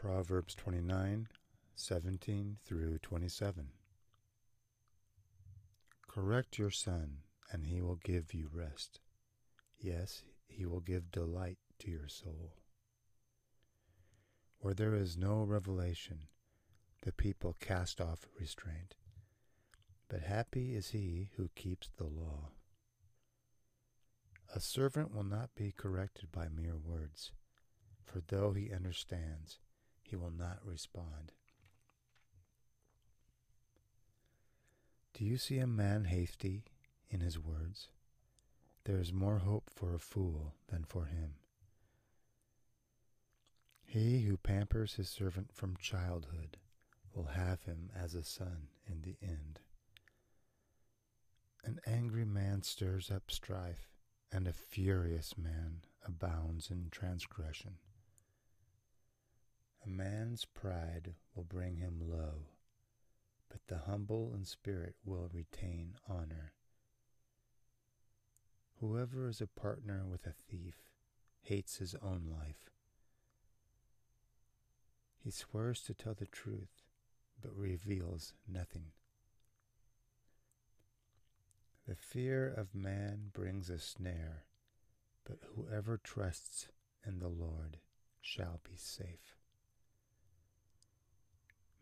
Proverbs 29 17 through 27. Correct your son, and he will give you rest. Yes, he will give delight to your soul. Where there is no revelation, the people cast off restraint. But happy is he who keeps the law. A servant will not be corrected by mere words, for though he understands, he will not respond. Do you see a man hasty in his words? There is more hope for a fool than for him. He who pampers his servant from childhood will have him as a son in the end. An angry man stirs up strife, and a furious man abounds in transgression. Man's pride will bring him low, but the humble in spirit will retain honor. Whoever is a partner with a thief hates his own life. He swears to tell the truth, but reveals nothing. The fear of man brings a snare, but whoever trusts in the Lord shall be safe.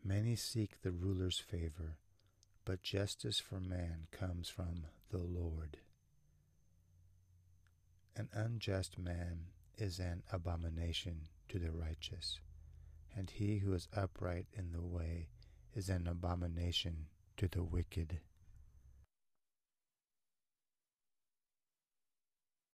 Many seek the ruler's favor, but justice for man comes from the Lord. An unjust man is an abomination to the righteous, and he who is upright in the way is an abomination to the wicked.